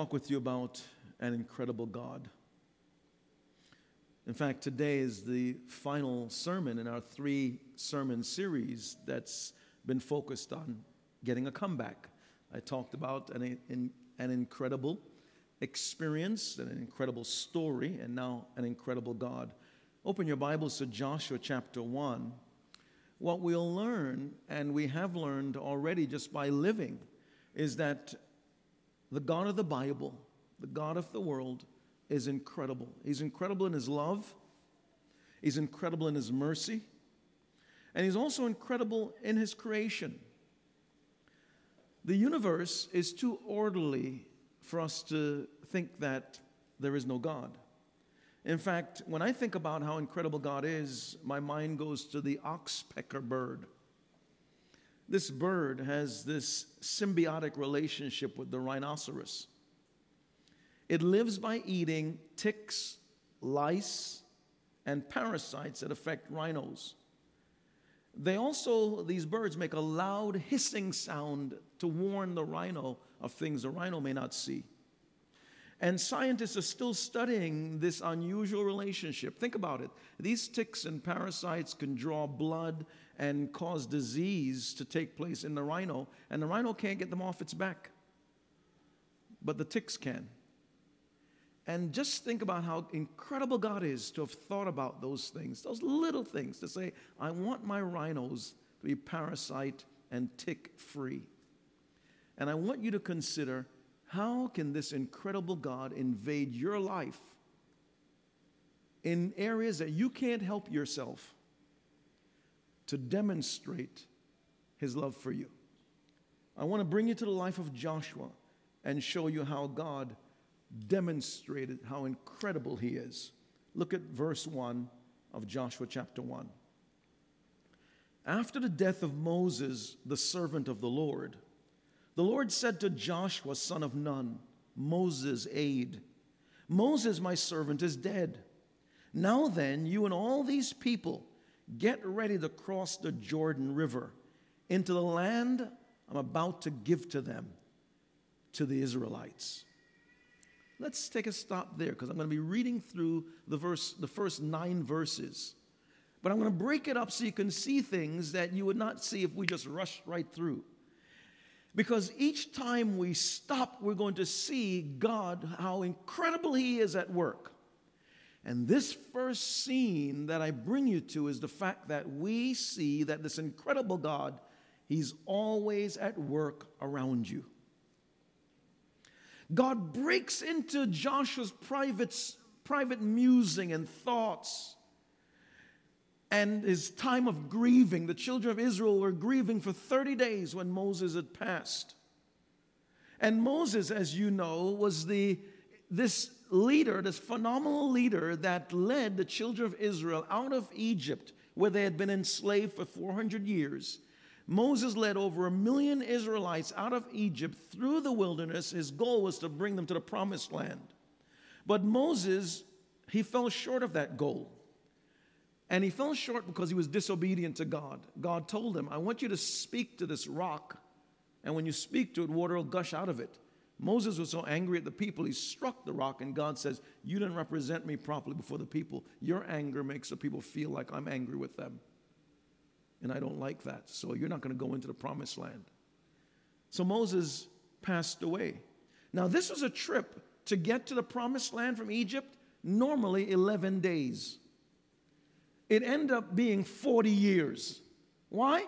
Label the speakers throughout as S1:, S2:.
S1: Talk with you about an incredible God. In fact, today is the final sermon in our three sermon series that's been focused on getting a comeback. I talked about an, an incredible experience, and an incredible story, and now an incredible God. Open your Bibles to Joshua chapter 1. What we'll learn, and we have learned already just by living, is that the God of the Bible, the God of the world, is incredible. He's incredible in his love, he's incredible in his mercy, and he's also incredible in his creation. The universe is too orderly for us to think that there is no God. In fact, when I think about how incredible God is, my mind goes to the oxpecker bird. This bird has this symbiotic relationship with the rhinoceros. It lives by eating ticks, lice, and parasites that affect rhinos. They also, these birds make a loud hissing sound to warn the rhino of things the rhino may not see. And scientists are still studying this unusual relationship. Think about it. These ticks and parasites can draw blood and cause disease to take place in the rhino, and the rhino can't get them off its back. But the ticks can. And just think about how incredible God is to have thought about those things, those little things, to say, I want my rhinos to be parasite and tick free. And I want you to consider how can this incredible God invade your life in areas that you can't help yourself to demonstrate his love for you? I want to bring you to the life of Joshua and show you how God demonstrated how incredible he is. Look at verse 1 of Joshua chapter 1. After the death of Moses, the servant of the Lord, the Lord said to Joshua, son of Nun, Moses' aide, Moses, my servant, is dead. Now then, you and all these people get ready to cross the Jordan River into the land I'm about to give to them, to the Israelites. Let's take a stop there because I'm going to be reading through the verse, the first nine verses. But I'm going to break it up so you can see things that you would not see if we just rushed right through. Because each time we stop, we're going to see God, how incredible He is at work. And this first scene that I bring you to is the fact that we see that this incredible God, He's always at work around you. God breaks into Joshua's private, private musing and thoughts and his time of grieving. The children of Israel were grieving for 30 days when Moses had passed. And Moses, as you know, was the this leader, this phenomenal leader that led the children of Israel out of Egypt, where they had been enslaved for 400 years. Moses led over a million Israelites out of Egypt through the wilderness. His goal was to bring them to the promised land. But Moses, he fell short of that goal. And he fell short because he was disobedient to God. God told him, I want you to speak to this rock, and when you speak to it, water will gush out of it. Moses was so angry at the people, he struck the rock, and God says, You didn't represent me properly before the people. Your anger makes the people feel like I'm angry with them. And I don't like that. So you're not going to go into the promised land. So Moses passed away. Now, this was a trip to get to the promised land from Egypt, normally 11 days it ended up being 40 years. Why?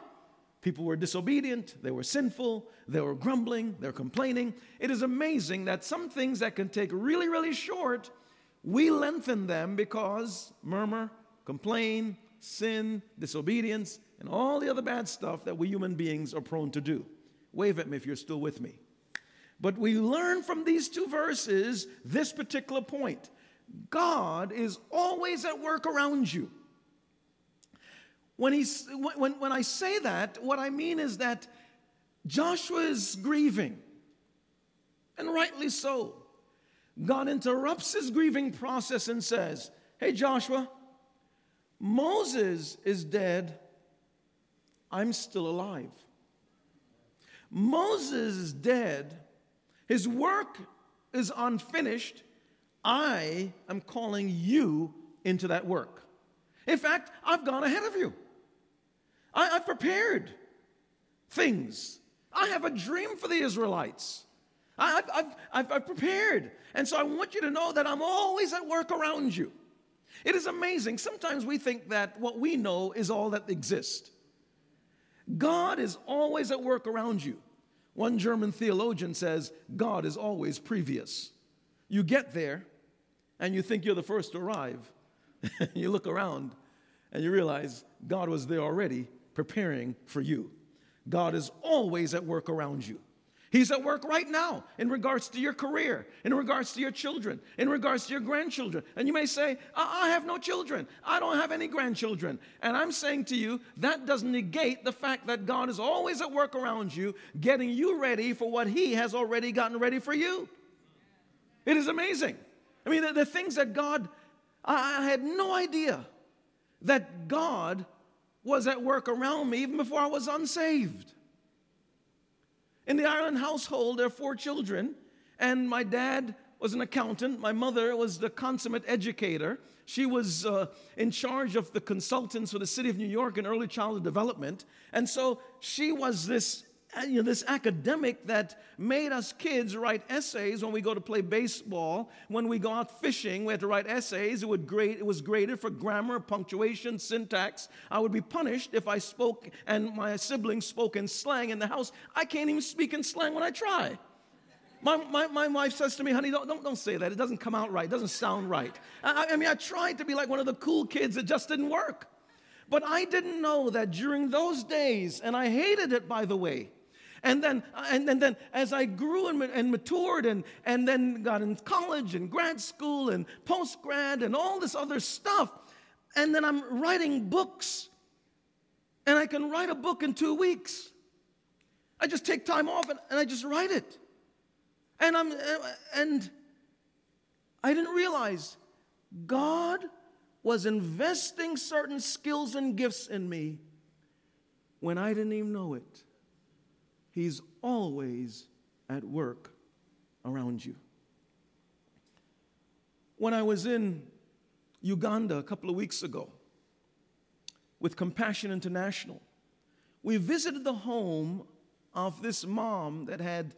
S1: People were disobedient, they were sinful, they were grumbling, they're complaining. It is amazing that some things that can take really, really short, we lengthen them because murmur, complain, sin, disobedience, and all the other bad stuff that we human beings are prone to do. Wave at me if you're still with me. But we learn from these two verses this particular point God is always at work around you. When, he's, when, when I say that, what I mean is that Joshua is grieving, and rightly so. God interrupts his grieving process and says, Hey, Joshua, Moses is dead. I'm still alive. Moses is dead. His work is unfinished, I am calling you into that work. In fact, I've gone ahead of you. I, have prepared things. I have a dream for the Israelites. I, I've, I've, I've prepared. And so I want you to know that I'm always at work around you. It is amazing. Sometimes we think that what we know is all that exists. God is always at work around you. One German theologian says, God is always previous. You get there and you think you're the first to arrive. you look around and you realize God was there already preparing for you. God is always at work around you. He's at work right now in regards to your career, in regards to your children, in regards to your grandchildren. And you may say, I, have no children. I don't have any grandchildren. And I'm saying to you, that doesn't negate the fact that God is always at work around you, getting you ready for what He has already gotten ready for you. It is amazing. I mean, the, the things that God, I, I had no idea that God was at work around me even before I was unsaved. In the Ireland household, there are four children, and my dad was an accountant. My mother was the consummate educator. She was uh, in charge of the consultants for the city of New York in early childhood development. And so she was this Uh, you know, this academic that made us kids write essays when we go to play baseball. When we go out fishing, we had to write essays. It, would grade, it was graded for grammar, punctuation, syntax. I would be punished if I spoke and my siblings spoke in slang in the house. I can't even speak in slang when I try. My, my, my wife says to me, honey, don't, don't, don't say that. It doesn't come out right. It doesn't sound right. I, I mean, I tried to be like one of the cool kids. It just didn't work. But I didn't know that during those days, and I hated it, by the way, and then, and, then as I grew and, and matured and, and then got in college and grad school and post grad and all this other stuff, and then I'm writing books. And I can write a book in two weeks. I just take time off and, and I just write it. And I'm and I didn't realize God was investing certain skills and gifts in me when I didn't even know it. He's always at work around you. When I was in Uganda a couple of weeks ago with Compassion International, we visited the home of this mom that had,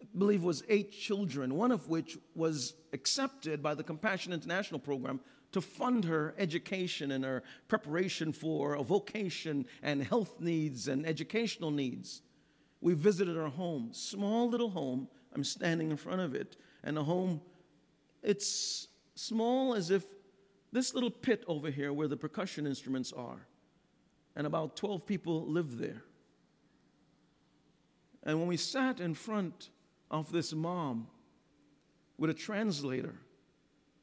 S1: I believe, was eight children, one of which was accepted by the Compassion International program to fund her education and her preparation for a vocation and health needs and educational needs we visited our home, small little home. I'm standing in front of it, and the home, it's small as if this little pit over here where the percussion instruments are, and about 12 people live there. And when we sat in front of this mom with a translator,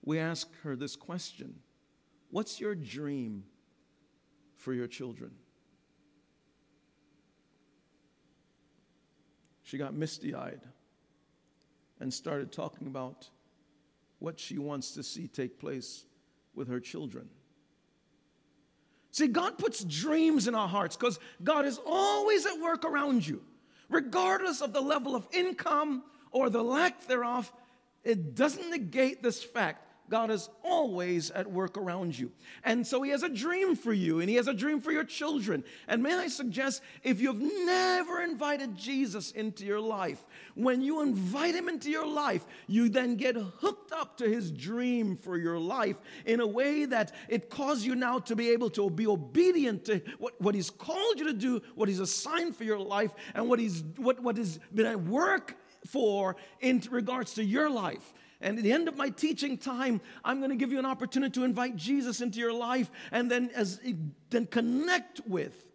S1: we asked her this question What's your dream for your children? She got misty eyed and started talking about what she wants to see take place with her children. See, God puts dreams in our hearts because God is always at work around you, regardless of the level of income or the lack thereof. It doesn't negate this fact God is always at work around you. And so He has a dream for you, and He has a dream for your children. And may I suggest, if you've never invited Jesus into your life, when you invite Him into your life, you then get hooked up to His dream for your life in a way that it causes you now to be able to be obedient to what, what He's called you to do, what He's assigned for your life, and what He's what, what has been at work for in regards to your life. And at the end of my teaching time, I'm going to give you an opportunity to invite Jesus into your life and then, as, then connect with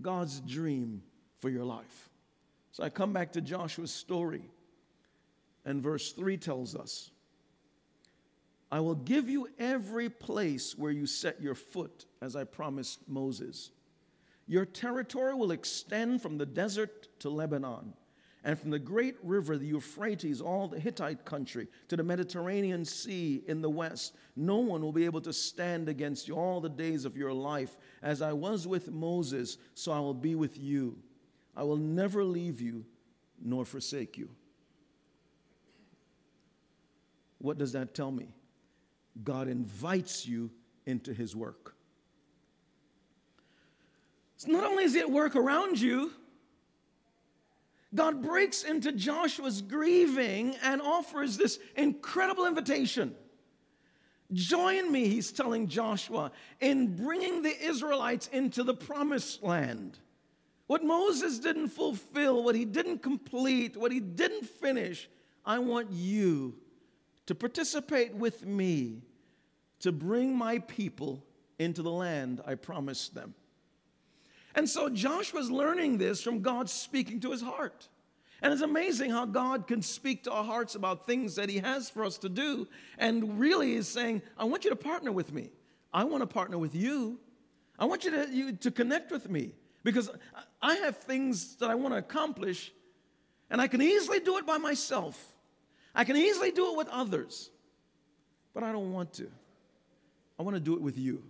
S1: God's dream for your life. So I come back to Joshua's story, and verse 3 tells us I will give you every place where you set your foot, as I promised Moses. Your territory will extend from the desert to Lebanon and from the great river, the Euphrates, all the Hittite country, to the Mediterranean Sea in the west, no one will be able to stand against you all the days of your life. As I was with Moses, so I will be with you. I will never leave you nor forsake you. What does that tell me? God invites you into his work. So not only is it work around you, God breaks into Joshua's grieving and offers this incredible invitation. Join me, he's telling Joshua, in bringing the Israelites into the promised land. What Moses didn't fulfill, what he didn't complete, what he didn't finish, I want you to participate with me to bring my people into the land I promised them. And so Joshua's learning this from God speaking to his heart. And it's amazing how God can speak to our hearts about things that He has for us to do, and really is saying, I want you to partner with me. I want to partner with you. I want you to, you to connect with me because I have things that I want to accomplish, and I can easily do it by myself. I can easily do it with others, but I don't want to. I want to do it with you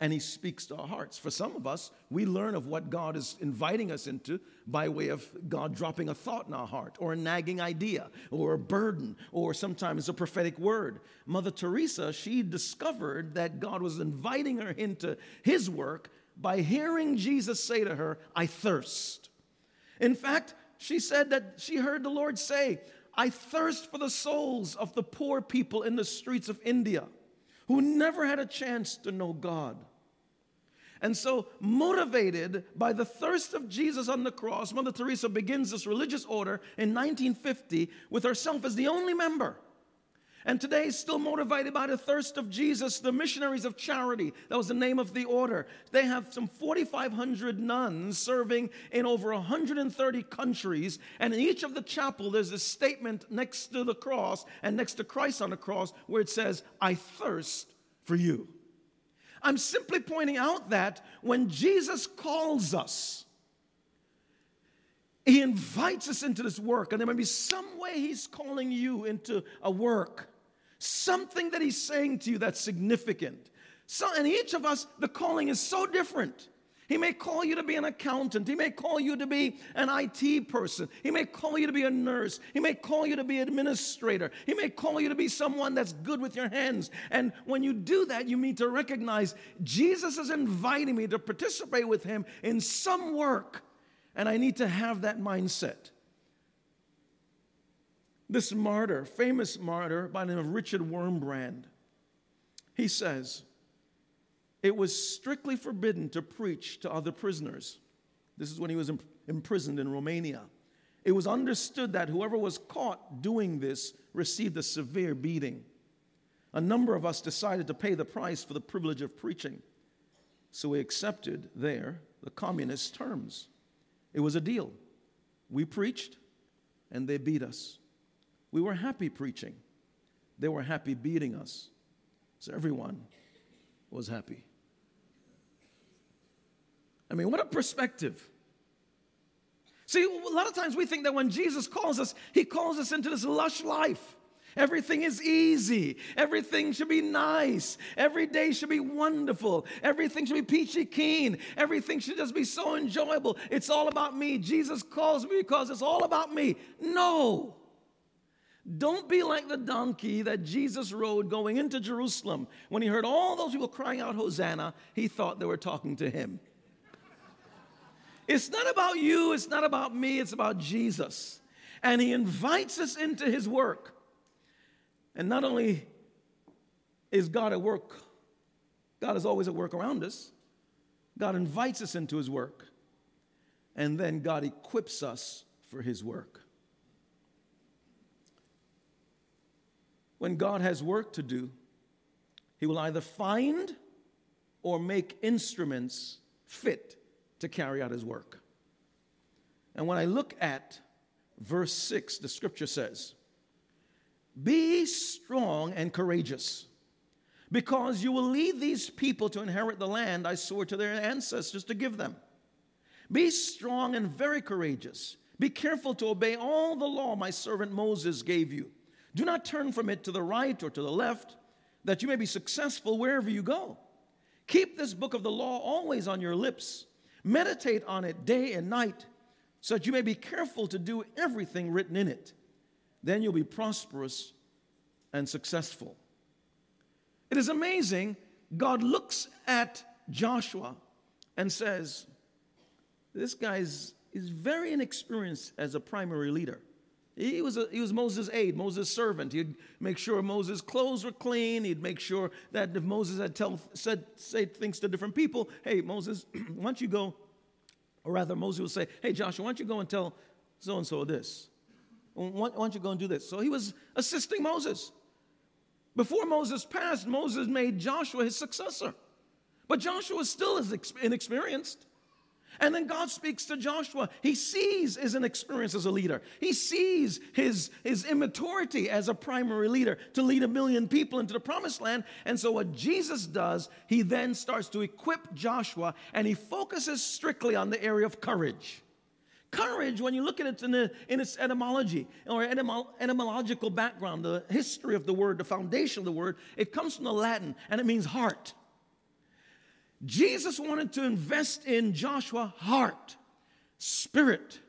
S1: and he speaks to our hearts. For some of us, we learn of what God is inviting us into by way of God dropping a thought in our heart, or a nagging idea, or a burden, or sometimes a prophetic word. Mother Teresa, she discovered that God was inviting her into his work by hearing Jesus say to her, I thirst. In fact, she said that she heard the Lord say, I thirst for the souls of the poor people in the streets of India who never had a chance to know God. And so, motivated by the thirst of Jesus on the cross, Mother Teresa begins this religious order in 1950 with herself as the only member. And today, still motivated by the thirst of Jesus, the Missionaries of Charity, that was the name of the order. They have some 4,500 nuns serving in over 130 countries. And in each of the chapel, there's a statement next to the cross and next to Christ on the cross where it says, I thirst for you. I'm simply pointing out that when Jesus calls us, he invites us into this work, and there may be some way he's calling you into a work something that he's saying to you that's significant. So, and each of us, the calling is so different. He may call you to be an accountant. He may call you to be an IT person. He may call you to be a nurse. He may call you to be an administrator. He may call you to be someone that's good with your hands. And when you do that, you need to recognize Jesus is inviting me to participate with him in some work. And I need to have that mindset. This martyr, famous martyr by the name of Richard Wurmbrand, he says, It was strictly forbidden to preach to other prisoners. This is when he was imprisoned in Romania. It was understood that whoever was caught doing this received a severe beating. A number of us decided to pay the price for the privilege of preaching. So we accepted there the communist terms. It was a deal. We preached, and they beat us. We were happy preaching, they were happy beating us. So everyone was happy. I mean, what a perspective. See, a lot of times we think that when Jesus calls us, he calls us into this lush life. Everything is easy. Everything should be nice. Every day should be wonderful. Everything should be peachy keen. Everything should just be so enjoyable. It's all about me. Jesus calls me because it's all about me. No. Don't be like the donkey that Jesus rode going into Jerusalem. When he heard all those people crying out, Hosanna, he thought they were talking to him. It's not about you, it's not about me, it's about Jesus. And he invites us into his work. And not only is God at work, God is always at work around us, God invites us into his work. And then God equips us for his work. When God has work to do, He will either find or make instruments fit to carry out His work. And when I look at verse 6, the scripture says, Be strong and courageous, because you will lead these people to inherit the land I swore to their ancestors to give them. Be strong and very courageous. Be careful to obey all the law my servant Moses gave you. Do not turn from it to the right or to the left, that you may be successful wherever you go. Keep this book of the law always on your lips. Meditate on it day and night, so that you may be careful to do everything written in it. Then you'll be prosperous and successful. It is amazing. God looks at Joshua and says, This guy is, is very inexperienced as a primary leader. He was, a, he was Moses' aide, Moses' servant. He'd make sure Moses' clothes were clean. He'd make sure that if Moses had tell, said say things to different people, hey, Moses, why don't you go? Or rather, Moses would say, hey, Joshua, why don't you go and tell so and so this? Why, don't you go and do this? So he was assisting Moses. Before Moses passed, Moses made Joshua his successor. But Joshua was still inexperienced. And then God speaks to Joshua. He sees his inexperience as a leader. He sees his, his immaturity as a primary leader to lead a million people into the promised land. And so, what Jesus does, he then starts to equip Joshua and he focuses strictly on the area of courage. Courage, when you look at it in, a, in its etymology or etymo, etymological background, the history of the word, the foundation of the word, it comes from the Latin and it means heart. Jesus wanted to invest in Joshua heart, spirit,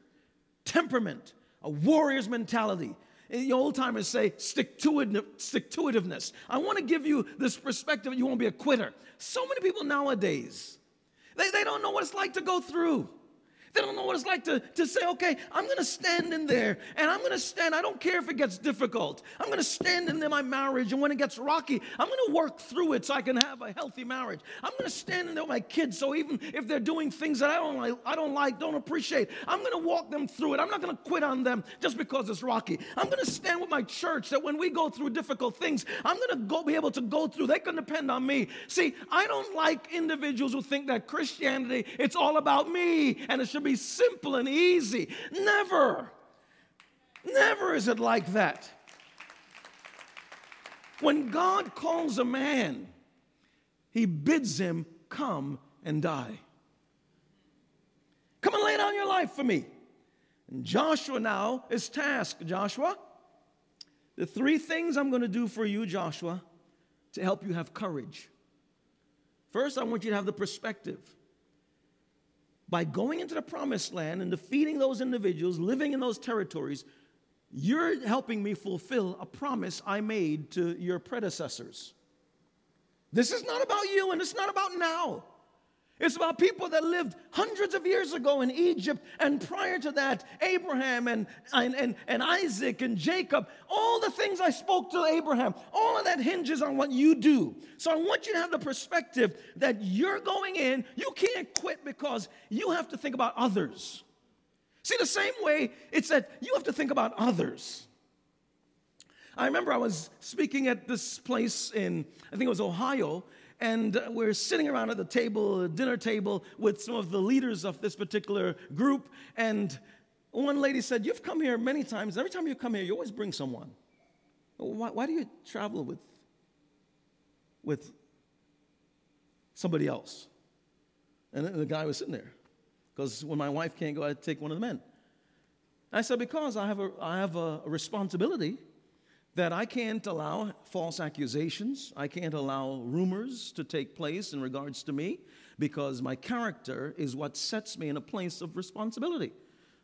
S1: temperament, a warrior's mentality. The old timers say stick to itiveness. I want to give you this perspective you won't be a quitter. So many people nowadays, they, they don't know what it's like to go through. They don't know what it's like to, to say, okay, I'm going to stand in there and I'm going to stand. I don't care if it gets difficult. I'm going to stand in there, my marriage. And when it gets rocky, I'm going to work through it so I can have a healthy marriage. I'm going to stand in there with my kids. So even if they're doing things that I don't like, I don't like, don't appreciate, I'm going to walk them through it. I'm not going to quit on them just because it's rocky. I'm going to stand with my church that when we go through difficult things, I'm going to go be able to go through. They can depend on me. See, I don't like individuals who think that Christianity, it's all about me and it should be be simple and easy. Never. Never is it like that. When God calls a man, he bids him come and die. Come and lay down your life for me. And Joshua now is tasked. Joshua, the three things I'm going to do for you, Joshua, to help you have courage. First, I want you to have the perspective by going into the promised land and defeating those individuals living in those territories, you're helping me fulfill a promise I made to your predecessors. This is not about you and it's not about now. It's about people that lived hundreds of years ago in Egypt, and prior to that, Abraham and, and, and, and, Isaac and Jacob. All the things I spoke to Abraham, all of that hinges on what you do. So I want you to have the perspective that you're going in, you can't quit because you have to think about others. See, the same way it's that you have to think about others. I remember I was speaking at this place in, I think it was Ohio, and we're sitting around at the table, a dinner table, with some of the leaders of this particular group. And one lady said, You've come here many times. Every time you come here, you always bring someone. Why, why do you travel with, with somebody else? And the guy was sitting there. Because when my wife can't go, I take one of the men. I said, Because I have a, I have a responsibility that I can't allow false accusations, I can't allow rumors to take place in regards to me, because my character is what sets me in a place of responsibility.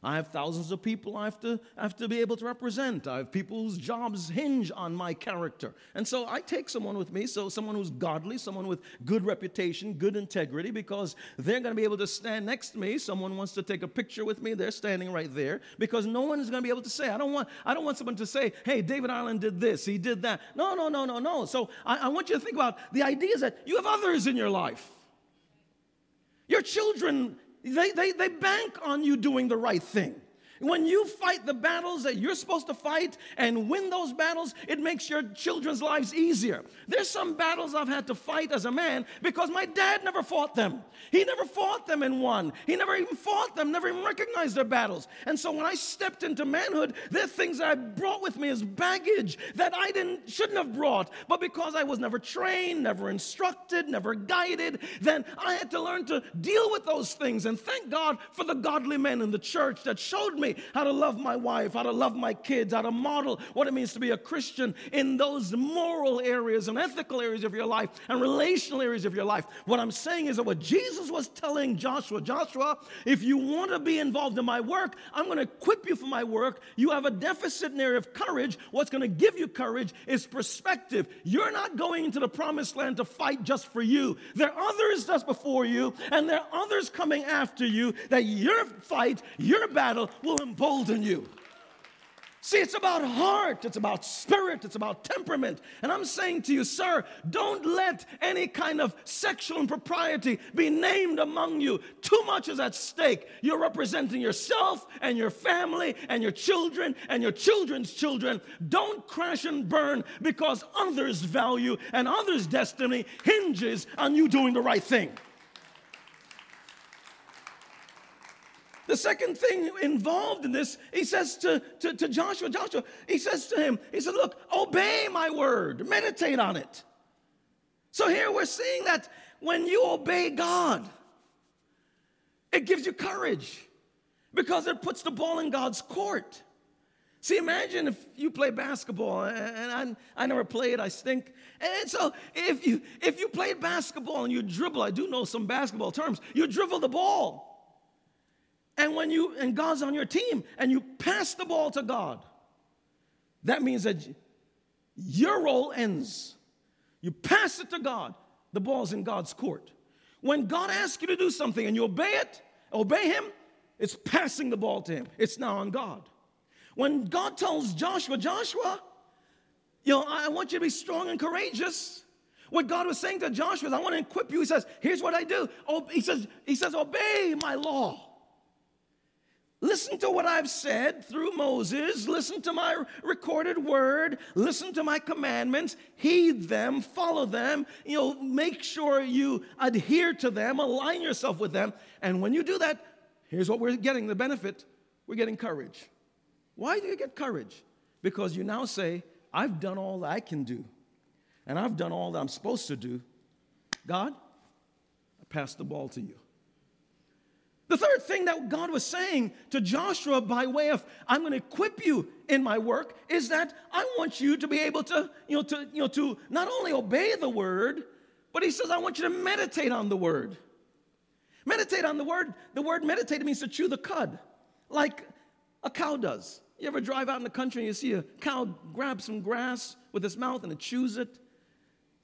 S1: I have thousands of people I have to, I have to be able to represent. I have people whose jobs hinge on my character. And so I take someone with me, so someone who's godly, someone with good reputation, good integrity, because they're going to be able to stand next to me. Someone wants to take a picture with me, they're standing right there, because no one is going to be able to say, I don't want, I don't want someone to say, hey, David Ireland did this, he did that. No, no, no, no, no. So I, I want you to think about the idea is that you have others in your life. Your children they, they, they bank on you doing the right thing. When you fight the battles that you're supposed to fight and win those battles, it makes your children's lives easier. There's some battles I've had to fight as a man because my dad never fought them. He never fought them and won. He never even fought them, never even recognized their battles. And so when I stepped into manhood, there are things that I brought with me as baggage that I didn't shouldn't have brought. But because I was never trained, never instructed, never guided, then I had to learn to deal with those things. And thank God for the godly men in the church that showed me how to love my wife, how to love my kids, how to model what it means to be a Christian in those moral areas and ethical areas of your life and relational areas of your life. What I'm saying is that what Jesus was telling Joshua, Joshua, if you want to be involved in my work, I'm going to equip you for my work. You have a deficit in area of courage. What's going to give you courage is perspective. You're not going into the promised land to fight just for you. There are others just before you, and there are others coming after you that your fight, your battle will embolden you. See, it's about heart, it's about spirit, it's about temperament. And I'm saying to you, sir, don't let any kind of sexual impropriety be named among you. Too much is at stake. You're representing yourself and your family and your children and your children's children. Don't crash and burn because others' value and others' destiny hinges on you doing the right thing. The second thing involved in this, he says to, to, to, Joshua, Joshua, he says to him, he said, Look, obey my word, meditate on it. So here we're seeing that when you obey God, it gives you courage because it puts the ball in God's court. See, imagine if you play basketball, and I, I never played, I stink. And so if you if you play basketball and you dribble, I do know some basketball terms, you dribble the ball. And when you, and God's on your team, and you pass the ball to God, that means that your role ends. You pass it to God, the ball's in God's court. When God asks you to do something and you obey it, obey Him, it's passing the ball to Him. It's now on God. When God tells Joshua, Joshua, you know, I want you to be strong and courageous. What God was saying to Joshua is, I want to equip you. He says, here's what I do. He says, he says, obey my law. Listen to what I've said through Moses. Listen to my recorded word. Listen to my commandments. Heed them, follow them. You know, make sure you adhere to them, align yourself with them. And when you do that, here's what we're getting the benefit we're getting courage. Why do you get courage? Because you now say, I've done all that I can do, and I've done all that I'm supposed to do. God, I pass the ball to you. The third thing that God was saying to Joshua by way of, I'm going to equip you in my work, is that I want you to be able to, you know, to, you know, to not only obey the word, but he says, I want you to meditate on the word. Meditate on the word. The word meditate means to chew the cud, like a cow does. You ever drive out in the country and you see a cow grab some grass with its mouth and it chews it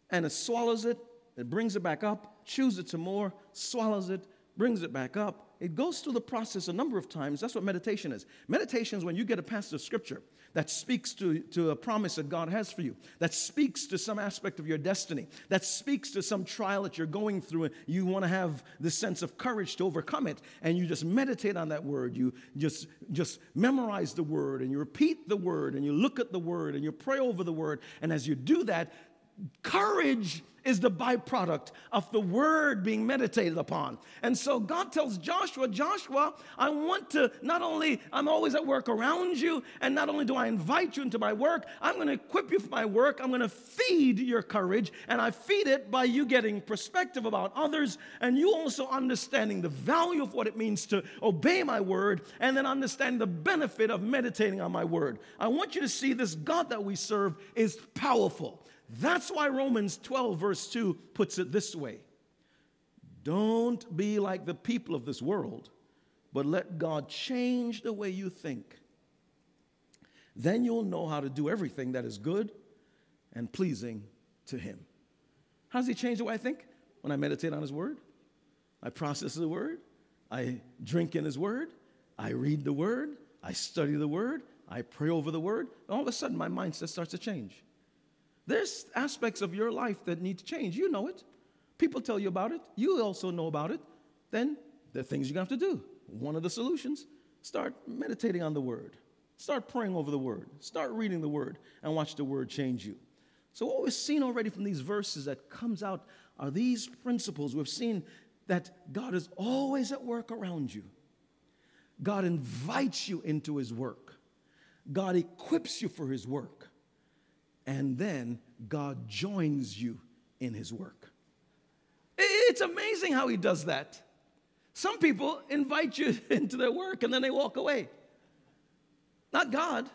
S1: and it swallows it, it brings it back up, chews it some more, swallows it, brings it back up, it goes through the process a number of times. That's what meditation is. Meditation is when you get a passage of scripture that speaks to, to a promise that God has for you, that speaks to some aspect of your destiny, that speaks to some trial that you're going through, and you want to have the sense of courage to overcome it. And you just meditate on that word. You just, just memorize the word, and you repeat the word, and you look at the word, and you pray over the word. And as you do that, courage is the byproduct of the word being meditated upon. And so God tells Joshua, Joshua, I want to not only, I'm always at work around you, and not only do I invite you into my work, I'm going to equip you for my work. I'm going to feed your courage, and I feed it by you getting perspective about others, and you also understanding the value of what it means to obey my word, and then understanding the benefit of meditating on my word. I want you to see this God that we serve is powerful. That's why Romans 12, verse 2 puts it this way Don't be like the people of this world, but let God change the way you think. Then you'll know how to do everything that is good and pleasing to Him. How does He change the way I think? When I meditate on His Word, I process the Word, I drink in His Word, I read the Word, I study the Word, I pray over the Word. All of a sudden, my mindset starts to change. There's aspects of your life that need to change. You know it. People tell you about it. You also know about it. Then there are things you're going to have to do. One of the solutions start meditating on the Word, start praying over the Word, start reading the Word, and watch the Word change you. So, what we've seen already from these verses that comes out are these principles. We've seen that God is always at work around you. God invites you into His work. God equips you for His work and then God joins you in his work. It's amazing how he does that. Some people invite you into their work and then they walk away. not God.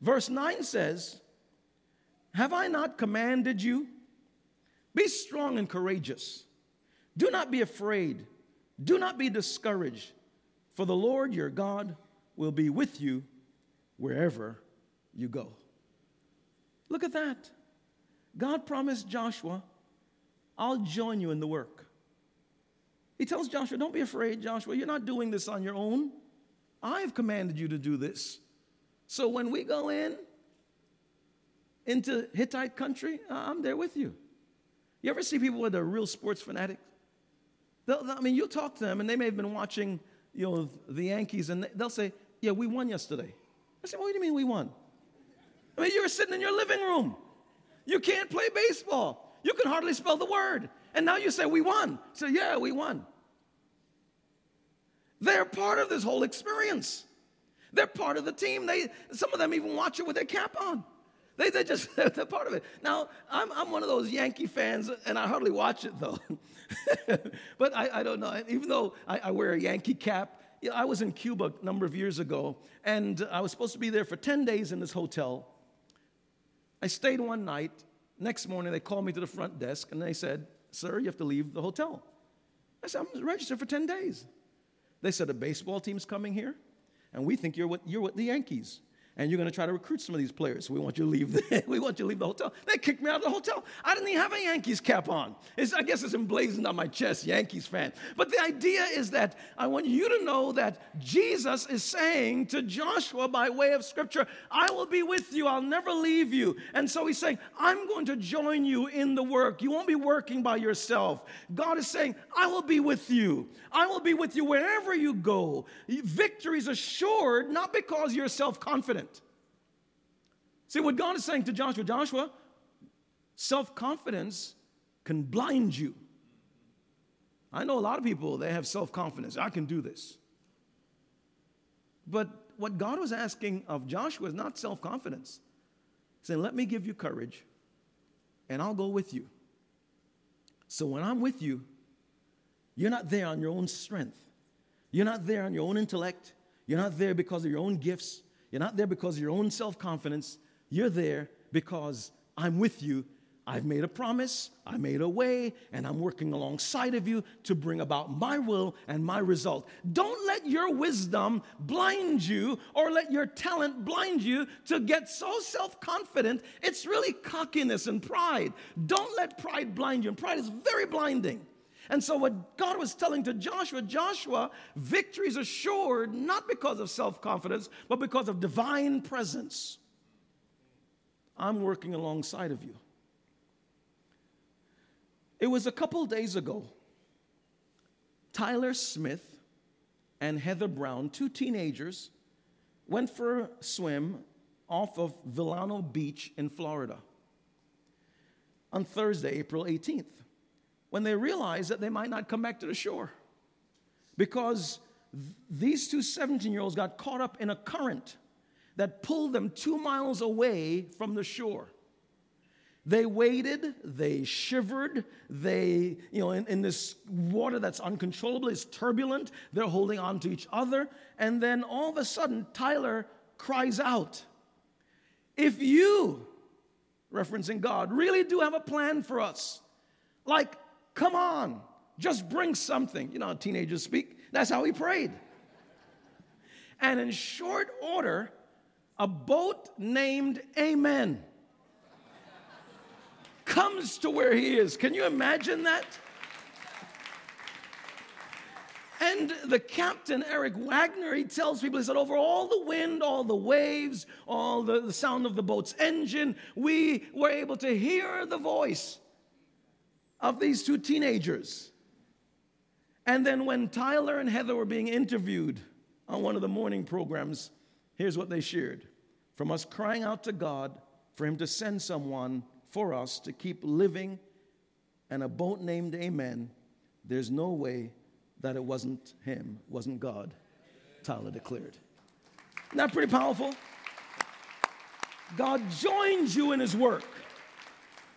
S1: Verse 9 says, Have I not commanded you? Be strong and courageous. Do not be afraid. Do not be discouraged, for the Lord your God will be with you wherever you go. Look at that. God promised Joshua, I'll join you in the work. He tells Joshua, Don't be afraid, Joshua. You're not doing this on your own. I've commanded you to do this. So when we go in into Hittite country, I'm there with you. You ever see people with a real sports fanatic? They'll, I mean, you'll talk to them, and they may have been watching, you know, the Yankees, and they'll say, "Yeah, we won yesterday." I said, "What do you mean we won?" I mean, you were sitting in your living room. You can't play baseball. You can hardly spell the word, and now you say we won. So yeah, we won. They're part of this whole experience. They're part of the team. They, some of them even watch it with their cap on. They, they just, they're part of it. Now, I'm, I'm one of those Yankee fans, and I hardly watch it though. but I, I don't know. Even though I, I wear a Yankee cap, I was in Cuba a number of years ago, and I was supposed to be there for 10 days in this hotel. I stayed one night. Next morning, they called me to the front desk, and they said, Sir, you have to leave the hotel. I said, I'm registered for 10 days. They said, A baseball team's coming here, and we think you're with, you're with the Yankees and you're going to try to recruit some of these players. We want you to leave. The, we want you to leave the hotel. They kicked me out of the hotel. I didn't even have a Yankees cap on. It's, I guess it's emblazoned on my chest, Yankees fan. But the idea is that I want you to know that Jesus is saying to Joshua by way of Scripture, "I will be with you. I'll never leave you." And so he's saying, "I'm going to join you in the work. You won't be working by yourself." God is saying, "I will be with you. I will be with you wherever you go." Victory is assured not because you're self-confident See, what God is saying to Joshua Joshua, self confidence can blind you. I know a lot of people, they have self confidence. I can do this. But what God was asking of Joshua is not self confidence. He's saying, let me give you courage and I'll go with you. So when I'm with you, you're not there on your own strength. You're not there on your own intellect. You're not there because of your own gifts. You're not there because of your own self confidence. You're there because I'm with you. I've made a promise, I made a way, and I'm working alongside of you to bring about my will and my result. Don't let your wisdom blind you or let your talent blind you to get so self confident. It's really cockiness and pride. Don't let pride blind you, and pride is very blinding. And so, what God was telling to Joshua, Joshua, victory is assured not because of self confidence, but because of divine presence. I'm working alongside of you. It was a couple days ago. Tyler Smith and Heather Brown, two teenagers, went for a swim off of Vilano Beach in Florida on Thursday, April 18th, when they realized that they might not come back to the shore because these two 17 year olds got caught up in a current that pulled them two miles away from the shore. They waited, they shivered, they, you know, in, in, this water that's uncontrollable, it's turbulent, they're holding on to each other. And then all of a sudden, Tyler cries out, If you, referencing God, really do have a plan for us, like, come on, just bring something. You know how teenagers speak? That's how he prayed. And in short order, a boat named Amen comes to where he is. Can you imagine that? And the captain, Eric Wagner, he tells people, he said, over all the wind, all the waves, all the, the sound of the boat's engine, we were able to hear the voice of these two teenagers. And then when Tyler and Heather were being interviewed on one of the morning programs, Here's what they shared from us crying out to God for Him to send someone for us to keep living and a boat named Amen. There's no way that it wasn't Him, wasn't God, Tyler declared. Isn't that pretty powerful? God joins you in His work.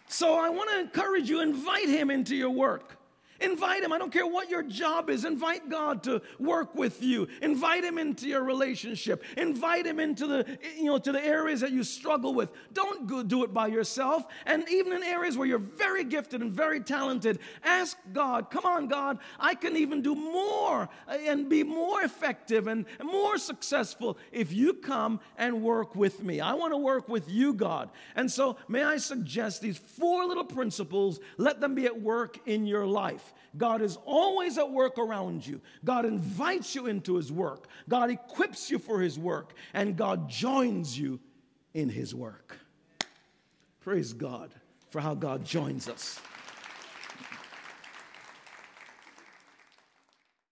S1: So I want to encourage you, invite Him into your work. Invite him. I don't care what your job is. Invite God to work with you. Invite him into your relationship. Invite him into the you know to the areas that you struggle with. Don't do it by yourself. And even in areas where you're very gifted and very talented, ask God, "Come on, God, I can even do more and be more effective and more successful if you come and work with me. I want to work with you, God." And so, may I suggest these four little principles, let them be at work in your life. God is always at work around you. God invites you into His work. God equips you for His work. And God joins you in His work. Praise God for how God joins us.